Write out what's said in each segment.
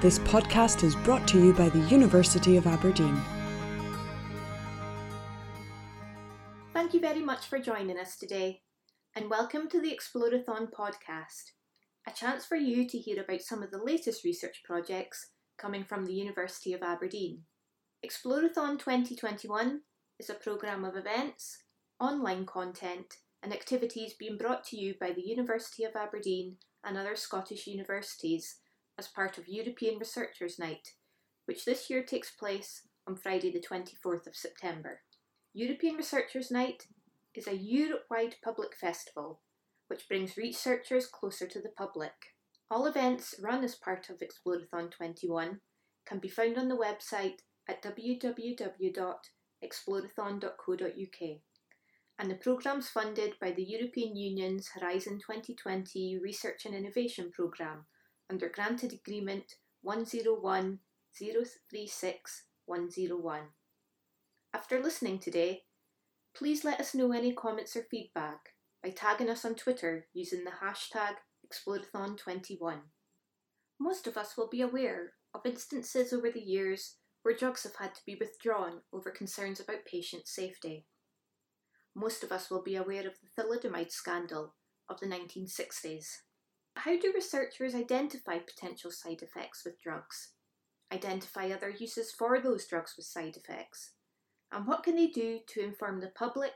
This podcast is brought to you by the University of Aberdeen. Thank you very much for joining us today, and welcome to the Explorathon podcast, a chance for you to hear about some of the latest research projects coming from the University of Aberdeen. Explorathon 2021 is a programme of events, online content, and activities being brought to you by the University of Aberdeen and other Scottish universities as part of European Researchers' Night, which this year takes place on Friday, the 24th of September. European Researchers' Night is a Europe wide public festival which brings researchers closer to the public. All events run as part of Explorathon 21 can be found on the website at www.explorathon.co.uk and the programmes funded by the European Union's Horizon 2020 Research and Innovation Programme under Granted Agreement 101 101. After listening today, please let us know any comments or feedback by tagging us on Twitter using the hashtag Explorathon21. Most of us will be aware of instances over the years where drugs have had to be withdrawn over concerns about patient safety. Most of us will be aware of the thalidomide scandal of the 1960s. How do researchers identify potential side effects with drugs? Identify other uses for those drugs with side effects? And what can they do to inform the public,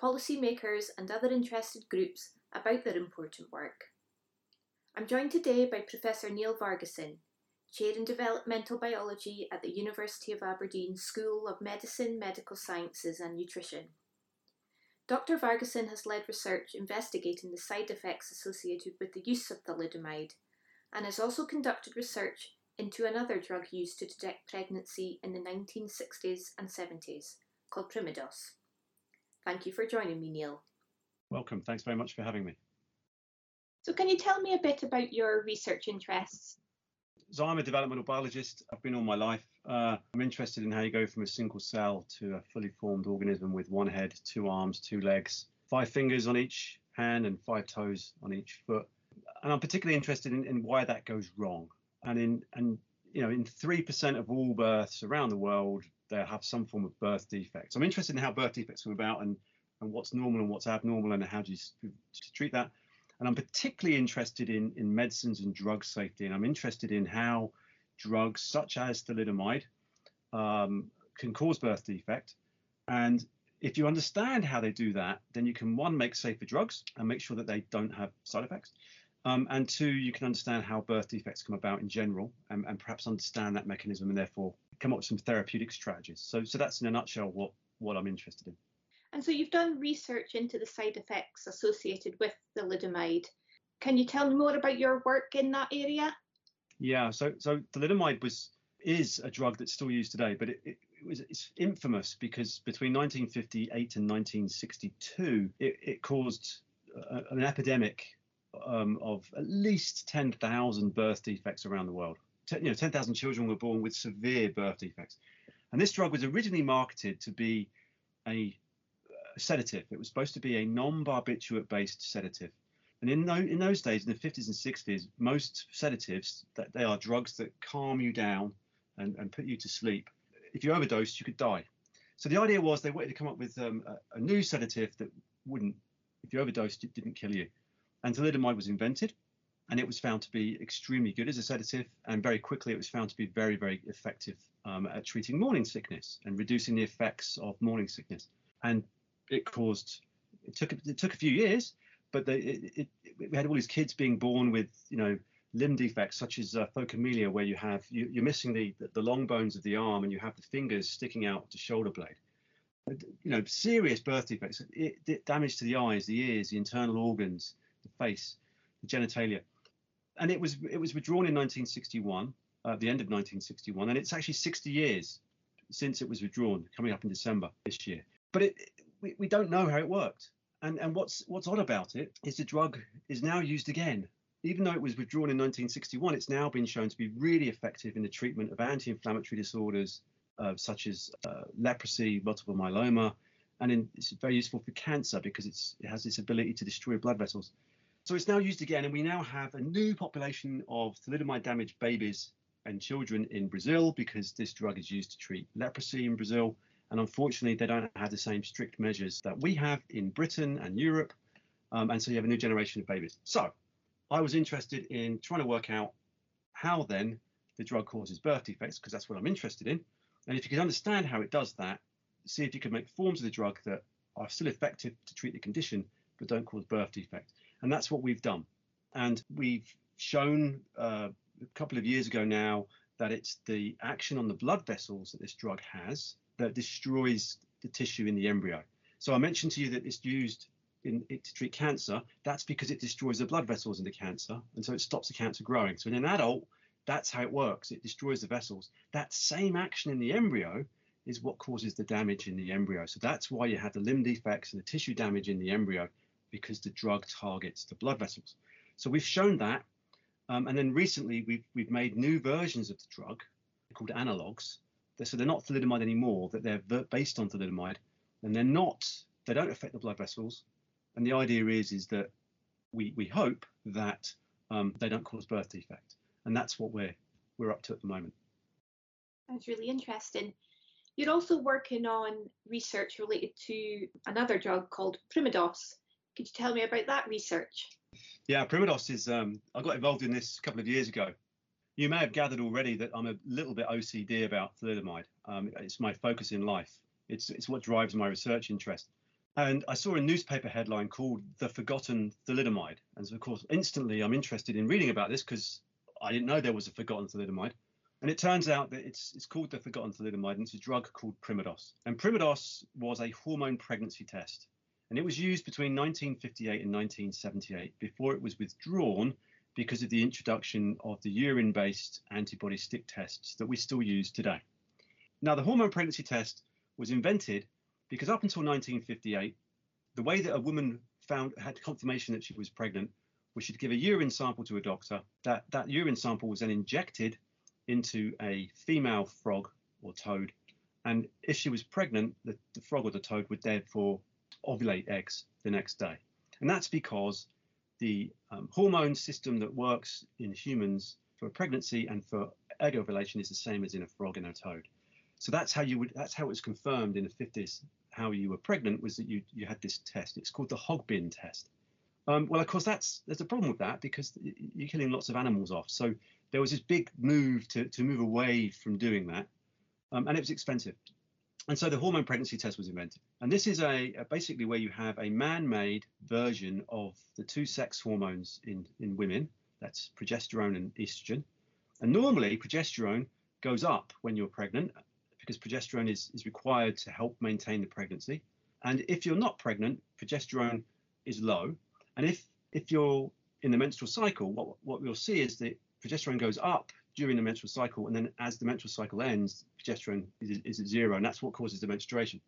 policymakers, and other interested groups about their important work? I'm joined today by Professor Neil Vargesson, Chair in Developmental Biology at the University of Aberdeen School of Medicine, Medical Sciences and Nutrition. Dr. Vargesson has led research investigating the side effects associated with the use of thalidomide and has also conducted research into another drug used to detect pregnancy in the 1960s and 70s called Primodos. Thank you for joining me, Neil. Welcome. Thanks very much for having me. So, can you tell me a bit about your research interests? So, I'm a developmental biologist. I've been all my life. Uh, I'm interested in how you go from a single cell to a fully formed organism with one head, two arms, two legs, five fingers on each hand, and five toes on each foot. And I'm particularly interested in, in why that goes wrong. And in and you know, in three percent of all births around the world, they have some form of birth defect. So I'm interested in how birth defects come about and and what's normal and what's abnormal and how do you treat that. And I'm particularly interested in in medicines and drug safety. And I'm interested in how drugs such as thalidomide um, can cause birth defect. And if you understand how they do that, then you can one make safer drugs and make sure that they don't have side effects. Um, and two, you can understand how birth defects come about in general and, and, perhaps understand that mechanism and therefore come up with some therapeutic strategies. So, so that's in a nutshell what, what I'm interested in. And so you've done research into the side effects associated with thalidomide. Can you tell me more about your work in that area? Yeah, so so thalidomide was is a drug that's still used today, but it, it, it was it's infamous because between 1958 and 1962, it, it caused a, an epidemic um, of at least 10,000 birth defects around the world. Ten, you know, 10,000 children were born with severe birth defects, and this drug was originally marketed to be a, a sedative. It was supposed to be a non-barbiturate-based sedative and in, no, in those days, in the 50s and 60s, most sedatives, that they are drugs that calm you down and, and put you to sleep. If you overdosed, you could die. So the idea was they wanted to come up with um, a, a, new sedative that wouldn't, if you overdosed, it didn't kill you. And thalidomide was invented, and it was found to be extremely good as a sedative. And very quickly, it was found to be very, very effective um, at treating morning sickness and reducing the effects of morning sickness. And it caused, it took, it took a few years, but they, it, it, we had all these kids being born with, you know, limb defects such as uh, phocomelia, where you have you, are missing the the long bones of the arm and you have the fingers sticking out the shoulder blade. You know, serious birth defects, it, it, damage to the eyes, the ears, the internal organs, the face, the genitalia, and it was it was withdrawn in 1961, uh, the end of 1961, and it's actually 60 years since it was withdrawn, coming up in December this year. But it, we, we don't know how it worked. And, and what's what's odd about it is the drug is now used again. Even though it was withdrawn in 1961, it's now been shown to be really effective in the treatment of anti-inflammatory disorders uh, such as uh, leprosy, multiple myeloma, and in, it's very useful for cancer because it has this ability to destroy blood vessels. So it's now used again, and we now have a new population of thalidomide damaged babies and children in Brazil because this drug is used to treat leprosy in Brazil. And unfortunately, they don't have the same strict measures that we have in Britain and Europe. Um, and so you have a new generation of babies. So I was interested in trying to work out how then the drug causes birth defects, because that's what I'm interested in. And if you can understand how it does that, see if you can make forms of the drug that are still effective to treat the condition, but don't cause birth defects. And that's what we've done. And we've shown uh, a couple of years ago now that it's the action on the blood vessels that this drug has that destroys the tissue in the embryo. So I mentioned to you that it's used in it to treat cancer. That's because it destroys the blood vessels in the cancer, and so it stops the cancer growing. So in an adult, that's how it works. It destroys the vessels. That same action in the embryo is what causes the damage in the embryo. So that's why you have the limb defects and the tissue damage in the embryo because the drug targets the blood vessels. So we've shown that. Um, and then recently we've, we've made new versions of the drug called analogs. So they're not thalidomide anymore, that they're based on thalidomide and they're not, they don't affect the blood vessels. And the idea is, is that we, we hope that um, they don't cause birth defect. And that's what we're, we're up to at the moment. That's really interesting. You're also working on research related to another drug called Primodos. Could you tell me about that research? Yeah, Primodos is. Um, I got involved in this a couple of years ago. You may have gathered already that I'm a little bit OCD about thalidomide. Um, it's my focus in life. It's it's what drives my research interest. And I saw a newspaper headline called "The Forgotten Thalidomide," and so of course instantly I'm interested in reading about this because I didn't know there was a forgotten thalidomide. And it turns out that it's it's called the forgotten thalidomide, and it's a drug called Primodos. And Primodos was a hormone pregnancy test, and it was used between 1958 and 1978 before it was withdrawn because of the introduction of the urine-based antibody stick tests that we still use today. Now, the hormone pregnancy test was invented because up until 1958, the way that a woman found had confirmation that she was pregnant was she'd give a urine sample to a doctor. That that urine sample was then injected into a female frog or toad. And if she was pregnant, the, the frog or the toad would therefore ovulate eggs the next day. And that's because the um, hormone system that works in humans for pregnancy and for egg ovulation is the same as in a frog and a toad. So that's how you would that's how it was confirmed in the 50s how you were pregnant was that you you had this test. It's called the Hogben test. Um, well, of course, that's there's a problem with that because you're killing lots of animals off. So there was this big move to, to move away from doing that, um, and it was expensive. And so the hormone pregnancy test was invented. And this is a, a basically where you have a man-made version of the two sex hormones in, in women. That's progesterone and estrogen. And normally progesterone goes up when you're pregnant because progesterone is, is required to help maintain the pregnancy. And if you're not pregnant, progesterone is low. And if if you're in the menstrual cycle, what what we'll see is that progesterone goes up during the menstrual cycle, and then as the menstrual cycle ends, progesterone is, is at zero, and that's what causes the menstruation.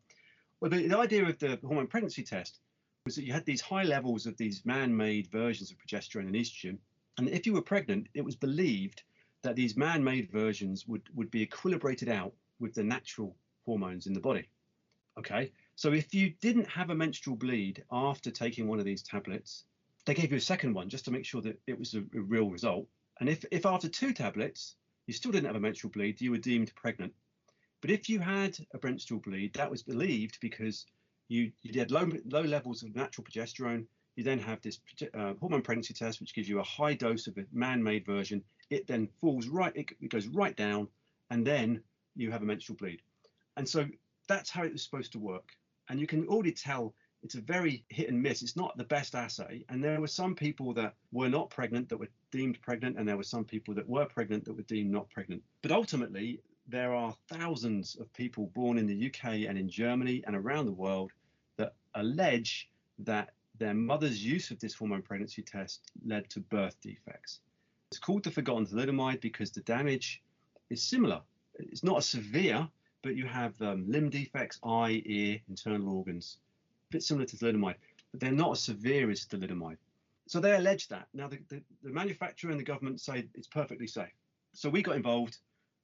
Well, the, the idea of the hormone pregnancy test was that you had these high levels of these man-made versions of progesterone and estrogen, and if you were pregnant, it was believed that these man-made versions would would be equilibrated out with the natural hormones in the body. Okay, so if you didn't have a menstrual bleed after taking one of these tablets, they gave you a second one just to make sure that it was a, a real result. And if, if after two tablets you still didn't have a menstrual bleed, you were deemed pregnant. But if you had a menstrual bleed, that was believed because you, you had low, low levels of natural progesterone. You then have this uh, hormone pregnancy test, which gives you a high dose of a man-made version. It then falls right, it, it goes right down, and then you have a menstrual bleed. And so that's how it was supposed to work. And you can already tell it's a very hit and miss. It's not the best assay. And there were some people that were not pregnant that were deemed pregnant, and there were some people that were pregnant that were deemed not pregnant. But ultimately, there are thousands of people born in the UK and in Germany and around the world that allege that their mother's use of this hormone pregnancy test led to birth defects. It's called the forgotten thalidomide because the damage is similar. It's not as severe, but you have um, limb defects, eye, ear, internal organs bit similar to thalidomide, but they're not as severe as thalidomide. So they allege that. Now, the, the, the manufacturer and the government say it's perfectly safe. So we got involved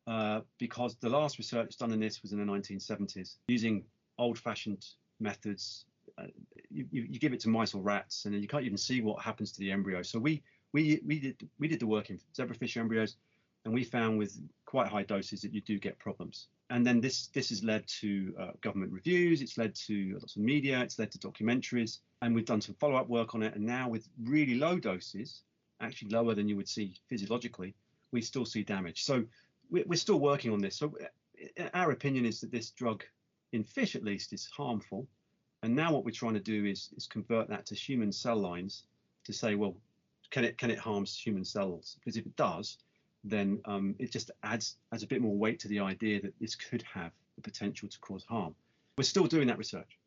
uh, because the last research done in this was in the 1970s using old fashioned methods. Uh, you, you, give it to mice or rats, and then you can't even see what happens to the embryo. So we we we did we did the work in zebrafish embryos, And we found with quite high doses that you do get problems. And then this this has led to uh, government reviews. It's led to lots of media. It's led to documentaries. And we've done some follow up work on it. And now with really low doses, actually lower than you would see physiologically, we still see damage. So we're still working on this. So uh, our opinion is that this drug, in fish at least, is harmful. And now what we're trying to do is, is convert that to human cell lines to say, well, can it can it harm human cells? Because if it does, then um, it just adds adds a bit more weight to the idea that this could have the potential to cause harm. We're still doing that research.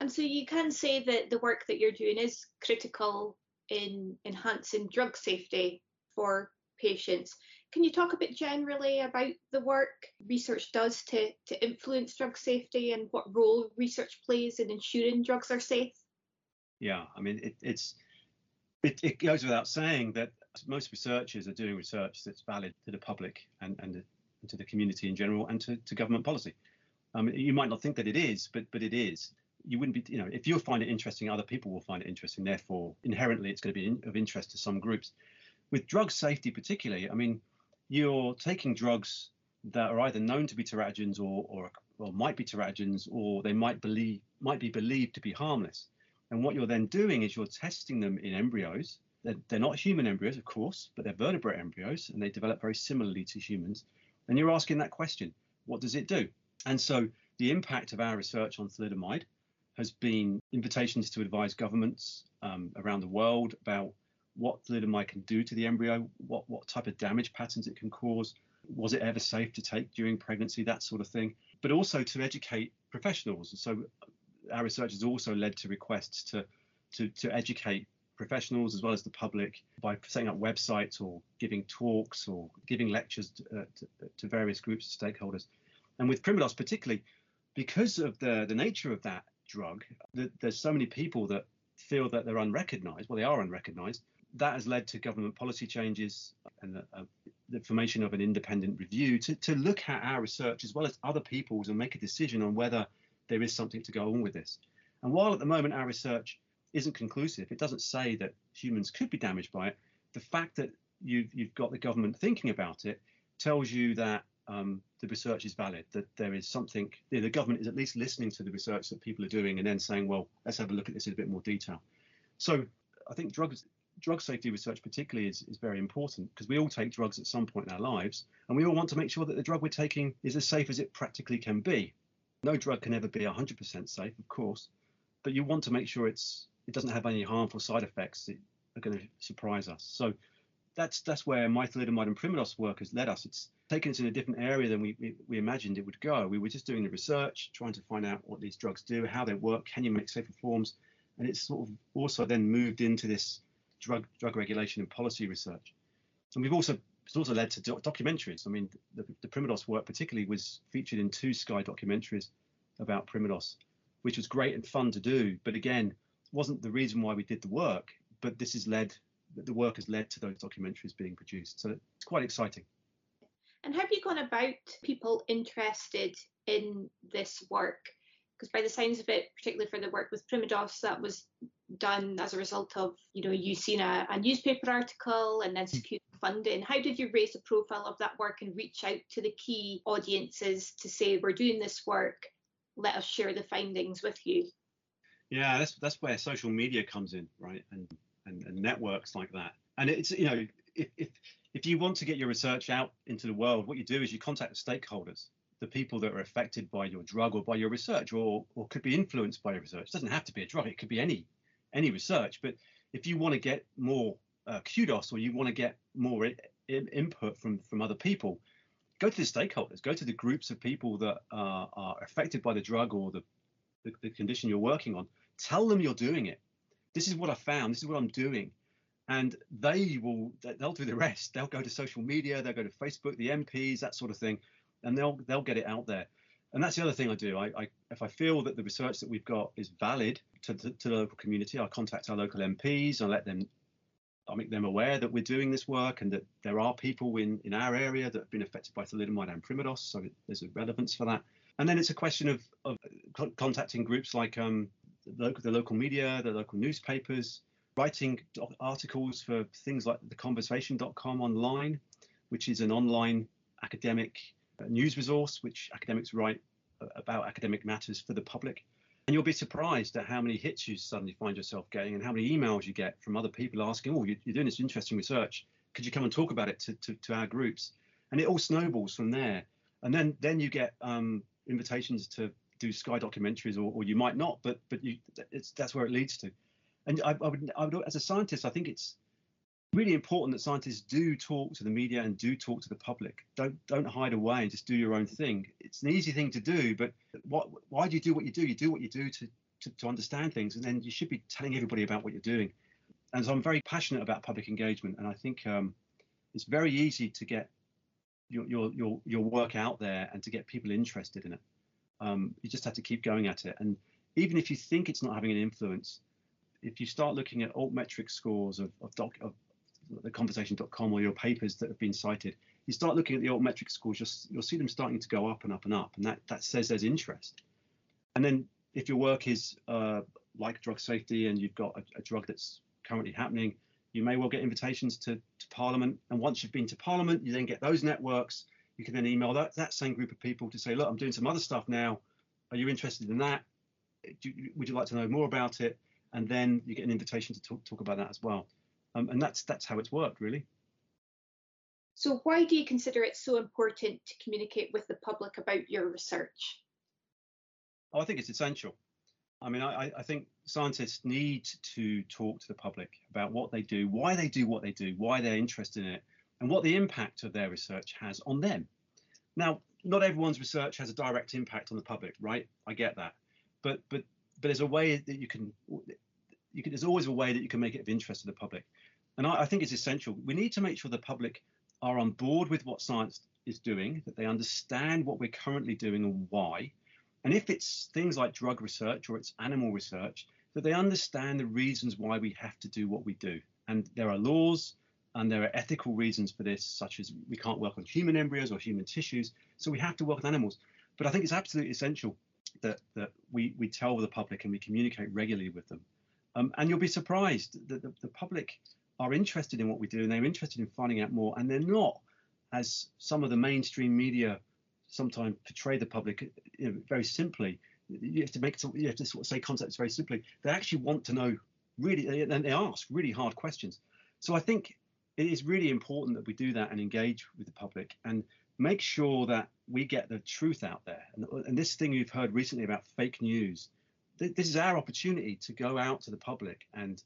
And so you can say that the work that you're doing is critical in enhancing drug safety for patients. Can you talk a bit generally about the work research does to, to influence drug safety and what role research plays in ensuring drugs are safe? Yeah, I mean, it, it's it, it goes without saying that most researchers are doing research that's valid to the public and, and, to the community in general and to, to government policy. Um, you might not think that it is, but but it is. You wouldn't be, you know, if you find it interesting, other people will find it interesting. Therefore, inherently, it's going to be in, of interest to some groups. With drug safety, particularly, I mean, you're taking drugs that are either known to be teratogens or, or, or might be teratogens, or they might believe might be believed to be harmless. And what you're then doing is you're testing them in embryos. They're, they're not human embryos, of course, but they're vertebrate embryos and they develop very similarly to humans. And you're asking that question what does it do? And so the impact of our research on thalidomide has been invitations to advise governments um, around the world about what thalidomide can do to the embryo, what, what type of damage patterns it can cause, was it ever safe to take during pregnancy, that sort of thing, but also to educate professionals. And So our research has also led to requests to, to, to educate professionals as well as the public by setting up websites or giving talks or giving lectures to, uh, to, to, various groups of stakeholders. And with Primodos particularly, because of the, the nature of that drug, the, there's so many people that feel that they're unrecognized. Well, they are unrecognized. That has led to government policy changes and the, uh, the formation of an independent review to, to look at our research as well as other people's and make a decision on whether there is something to go on with this. And while at the moment our research isn't conclusive, it doesn't say that humans could be damaged by it. The fact that you've, you've got the government thinking about it tells you that um, the research is valid, that there is something, you know, the government is at least listening to the research that people are doing and then saying, well, let's have a look at this in a bit more detail. So I think drugs, drug safety research particularly is, is very important because we all take drugs at some point in our lives and we all want to make sure that the drug we're taking is as safe as it practically can be. No drug can ever be 100% safe, of course, but you want to make sure it's it doesn't have any harmful side effects that are going to surprise us. So that's that's where mythalidomide and Primodos work has led us. It's taken us in a different area than we, we, we imagined it would go. We were just doing the research, trying to find out what these drugs do, how they work, can you make safer forms, and it's sort of also then moved into this drug drug regulation and policy research. And we've also it's also led to documentaries. I mean, the, the Primodos work particularly was featured in two Sky documentaries about Primodos, which was great and fun to do. But again, wasn't the reason why we did the work. But this has led the work has led to those documentaries being produced. So it's quite exciting. And have you gone about people interested in this work? Because by the signs of it, particularly for the work with Primodos, that was done as a result of you know you seen a, a newspaper article and then secured funding how did you raise the profile of that work and reach out to the key audiences to say we're doing this work let us share the findings with you yeah that's that's where social media comes in right and and, and networks like that and it's you know if, if if you want to get your research out into the world what you do is you contact the stakeholders the people that are affected by your drug or by your research or or could be influenced by your research it doesn't have to be a drug it could be any any research. But if you want to get more uh, kudos or you want to get more I- input from from other people, go to the stakeholders, go to the groups of people that uh, are affected by the drug or the, the, the condition you're working on. Tell them you're doing it. This is what I found. This is what I'm doing and they will they'll do the rest they'll go to social media they'll go to facebook the mps that sort of thing and they'll they'll get it out there and that's the other thing I do. I, I, if I feel that the research that we've got is valid to, to, to the local community, I contact our local MPs. I let them, I make them aware that we're doing this work and that there are people in, in our area that have been affected by thalidomide and primodos. So there's a relevance for that. And then it's a question of, of contacting groups like um, the, local, the local media, the local newspapers, writing articles for things like theconversation.com online which is an online academic uh, news resource which academics write uh, about academic matters for the public. And you'll be surprised at how many hits you suddenly find yourself getting and how many emails you get from other people asking, oh, you're doing this interesting research. Could you come and talk about it to, to, to our groups? And it all snowballs from there. And then then you get um, invitations to do Sky documentaries, or, or you might not, but but you, that's where it leads to. And I, I, would, I would, as a scientist, I think it's really important that scientists do talk to the media and do talk to the public. Don't don't hide away and just do your own thing. It's an easy thing to do, but what why do you do what you do? You do what you do to to, to understand things, and then you should be telling everybody about what you're doing. And so I'm very passionate about public engagement, and I think um, it's very easy to get your, your your your work out there and to get people interested in it. Um, you just have to keep going at it, and even if you think it's not having an influence, if you start looking at altmetric scores of, of, doc, of the conversation.com or your papers that have been cited, you start looking at the altmetric scores, you'll, you'll see them starting to go up and up and up, and that, that says there's interest. And then if your work is uh, like drug safety and you've got a, a, drug that's currently happening, you may well get invitations to, to Parliament. And once you've been to Parliament, you then get those networks. You can then email that, that same group of people to say, look, I'm doing some other stuff now. Are you interested in that? Would you like to know more about it? And then you get an invitation to talk, talk about that as well. Um, and that's that's how it's worked really. So why do you consider it so important to communicate with the public about your research? Oh, I think it's essential. I mean, I, I, think scientists need to talk to the public about what they do, why they do what they do, why they're interested in it, and what the impact of their research has on them. Now, not everyone's research has a direct impact on the public, right? I get that, but but but there's a way that you can, you can. There's always a way that you can make it of interest to the public. And I, I think it's essential. We need to make sure the public are on board with what science is doing, that they understand what we're currently doing and why. And if it's things like drug research or it's animal research, that they understand the reasons why we have to do what we do. And there are laws and there are ethical reasons for this, such as we can't work on human embryos or human tissues, so we have to work with animals. But I think it's absolutely essential that that we we tell the public and we communicate regularly with them. Um, and you'll be surprised that the, the public are interested in what we do and they're interested in finding out more and they're not as some of the mainstream media sometimes portray the public you know, very simply you have to make you have to sort of say concepts very simply they actually want to know really and they ask really hard questions so i think it is really important that we do that and engage with the public and make sure that we get the truth out there and, and this thing you've heard recently about fake news th- this is our opportunity to go out to the public and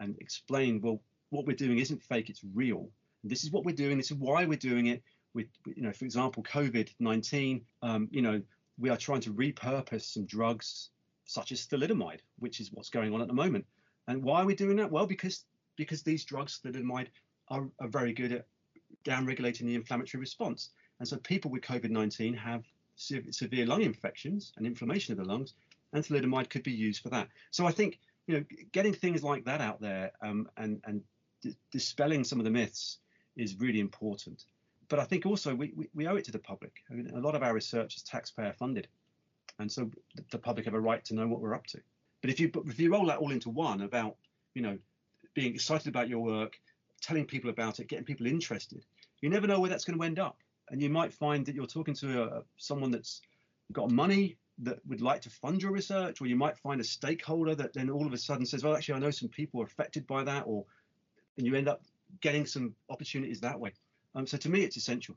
and explain well what we're doing isn't fake, it's real. This is what we're doing. This is why we're doing it. With, you know, for example, COVID-19, um, you know, we are trying to repurpose some drugs such as thalidomide, which is what's going on at the moment. And why are we doing that? Well, because because these drugs, thalidomide, are, are very good at downregulating the inflammatory response. And so people with COVID-19 have severe lung infections and inflammation of the lungs, and thalidomide could be used for that. So I think you know, getting things like that out there um, and and dispelling some of the myths is really important. But I think also we, we, we owe it to the public. I mean, a lot of our research is taxpayer funded, and so the public have a right to know what we're up to. But if you if you roll that all into one about you know being excited about your work, telling people about it, getting people interested, you never know where that's going to end up. And you might find that you're talking to a, someone that's got money that would like to fund your research, or you might find a stakeholder that then all of a sudden says, "Well, actually, I know some people are affected by that," or and you end up getting some opportunities that way. Um, so to me, it's essential.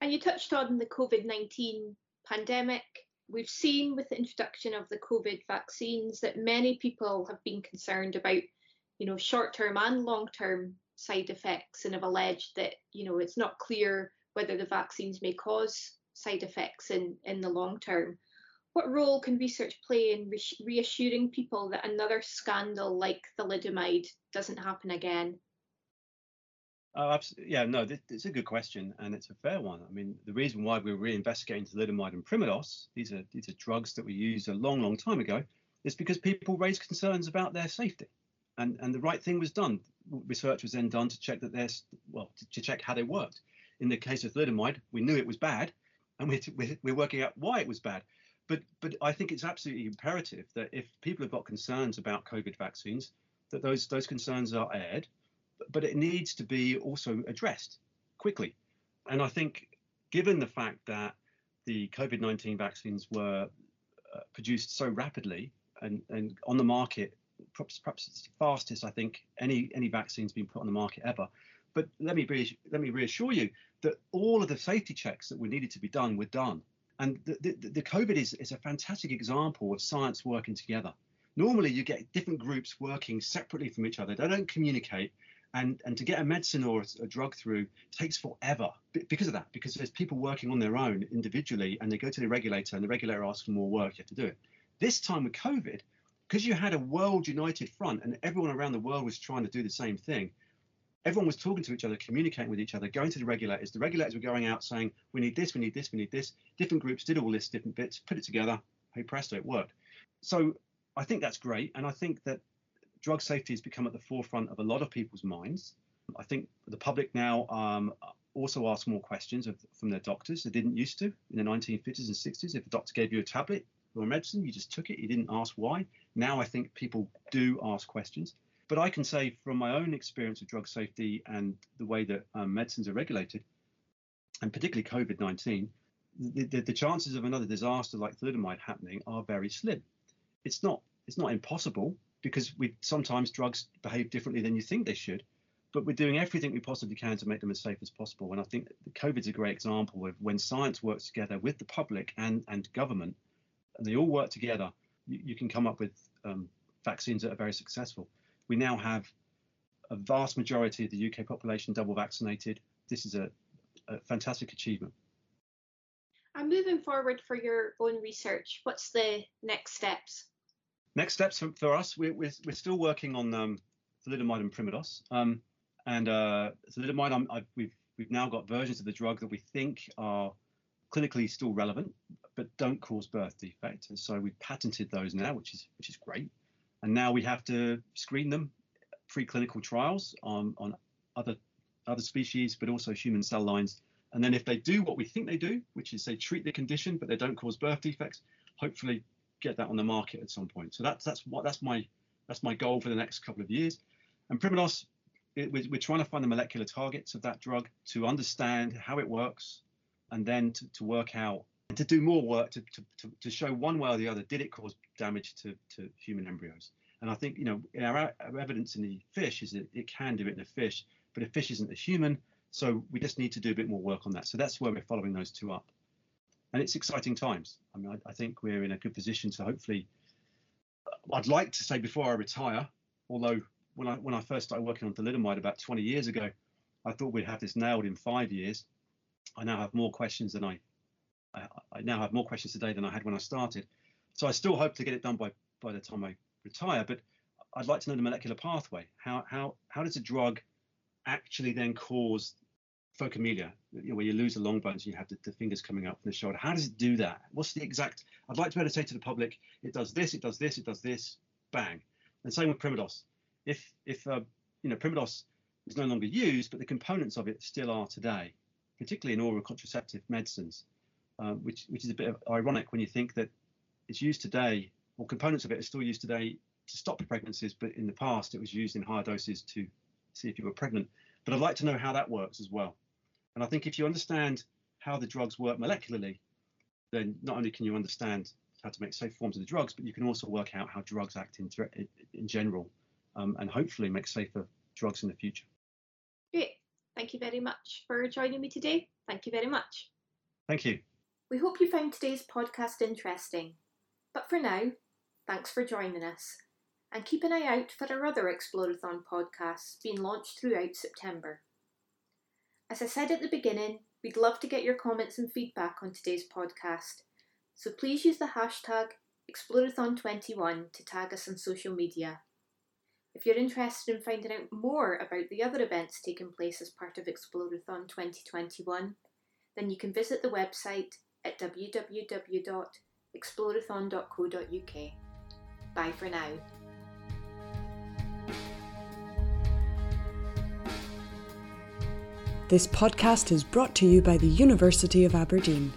And you touched on the COVID 19 pandemic. We've seen with the introduction of the COVID vaccines that many people have been concerned about, you know, short term and long term side effects and have alleged that, you know, it's not clear whether the vaccines may cause side effects in, in the long term. What role can research play in reassuring people that another scandal like thalidomide doesn't happen again? Oh, absolutely. Yeah, no, it's a good question, and it's a fair one. I mean, the reason why we're reinvestigating thalidomide and primodos, these are these are drugs that we used a long, long time ago, is because people raised concerns about their safety, and and the right thing was done. Research was then done to check that there's well to, to check how they worked. In the case of thalidomide, we knew it was bad, and we're, we're working out why it was bad. But but I think it's absolutely imperative that if people have got concerns about COVID vaccines, that those those concerns are aired, but it needs to be also addressed. quickly. And I think, given the fact that the COVID 19 vaccines were uh, produced so rapidly and, and on the market, perhaps, perhaps it's the fastest I think any any vaccine's been put on the market ever. But let me be, let me reassure you that all of the safety checks that were needed to be done were done. And the, the, the COVID is, is a fantastic example of science working together. Normally, you get different groups working separately from each other. They don't communicate and and to get a medicine or a, a, drug through takes forever because of that because there's people working on their own individually and they go to the regulator and the regulator asks for more work you have to do it this time with covid because you had a world united front and everyone around the world was trying to do the same thing everyone was talking to each other communicating with each other going to the regulators the regulators were going out saying we need this we need this we need this different groups did all this different bits put it together hey presto it worked so i think that's great and i think that drug safety has become at the forefront of a lot of people's minds. I think the public now um, also ask more questions of, from their doctors. They didn't used to in the 1950s and 60s. If a doctor gave you a tablet or medicine, you just took it. You didn't ask why. Now I think people do ask questions. But I can say from my own experience of drug safety and the way that um, medicines are regulated, and particularly COVID-19, the, the, the chances of another disaster like thalidomide happening are very slim. It's not it's not impossible, because we sometimes drugs behave differently than you think they should but we're doing everything we possibly can to make them as safe as possible and i think COVID's a great example of when science works together with the public and and government and they all work together you, you can come up with um, vaccines that are very successful. We now have a vast majority of the uk population double vaccinated. This is a, a fantastic achievement. And moving forward for your own research what's the next steps? Next steps for, for us, we're, we're, we're, still working on um, thalidomide and Primodos. Um, and uh, thalidomide, I've, we've, we've now got versions of the drug that we think are clinically still relevant, but don't cause birth defect. And so we've patented those now, which is which is great. And now we have to screen them preclinical trials on, on other other species, but also human cell lines. And then if they do what we think they do, which is they treat the condition, but they don't cause birth defects, hopefully get that on the market at some point. So that's that's what that's my that's my goal for the next couple of years. And Primodos, it, we're, we're, trying to find the molecular targets of that drug to understand how it works, and then to, to work out to do more work to, to, to, to show one way or the other did it cause damage to, to human embryos. And I think you know our, our evidence in the fish is that it can do it in a fish, but a fish isn't a human. So we just need to do a bit more work on that. So that's where we're following those two up and it's exciting times. I mean, I, I, think we're in a good position to hopefully. I'd like to say before I retire, although when I when I first started working on thalidomide about 20 years ago, I thought we'd have this nailed in five years. I now have more questions than I, I, I now have more questions today than I had when I started. So I still hope to get it done by by the time I retire. But I'd like to know the molecular pathway. How how how does a drug actually then cause phocomelia, you know, where you lose the long bones and you have the, the, fingers coming up from the shoulder. How does it do that? What's the exact? I'd like to be able to say to the public, it does this, it does this, it does this, bang. And same with Primodos. If if uh, you know Primodos is no longer used, but the components of it still are today, particularly in oral contraceptive medicines, uh, which which is a bit of ironic when you think that it's used today, or components of it are still used today to stop pregnancies, but in the past it was used in higher doses to see if you were pregnant. But I'd like to know how that works as well. And I think if you understand how the drugs work molecularly, then not only can you understand how to make safe forms of the drugs, but you can also work out how drugs act in, in general um, and hopefully make safer drugs in the future. Great. Thank you very much for joining me today. Thank you very much. Thank you. We hope you found today's podcast interesting. But for now, thanks for joining us. And keep an eye out for our other Explorathon podcasts being launched throughout September. As I said at the beginning, we'd love to get your comments and feedback on today's podcast, so please use the hashtag Explorathon21 to tag us on social media. If you're interested in finding out more about the other events taking place as part of Explorathon 2021, then you can visit the website at www.explorathon.co.uk. Bye for now. This podcast is brought to you by the University of Aberdeen.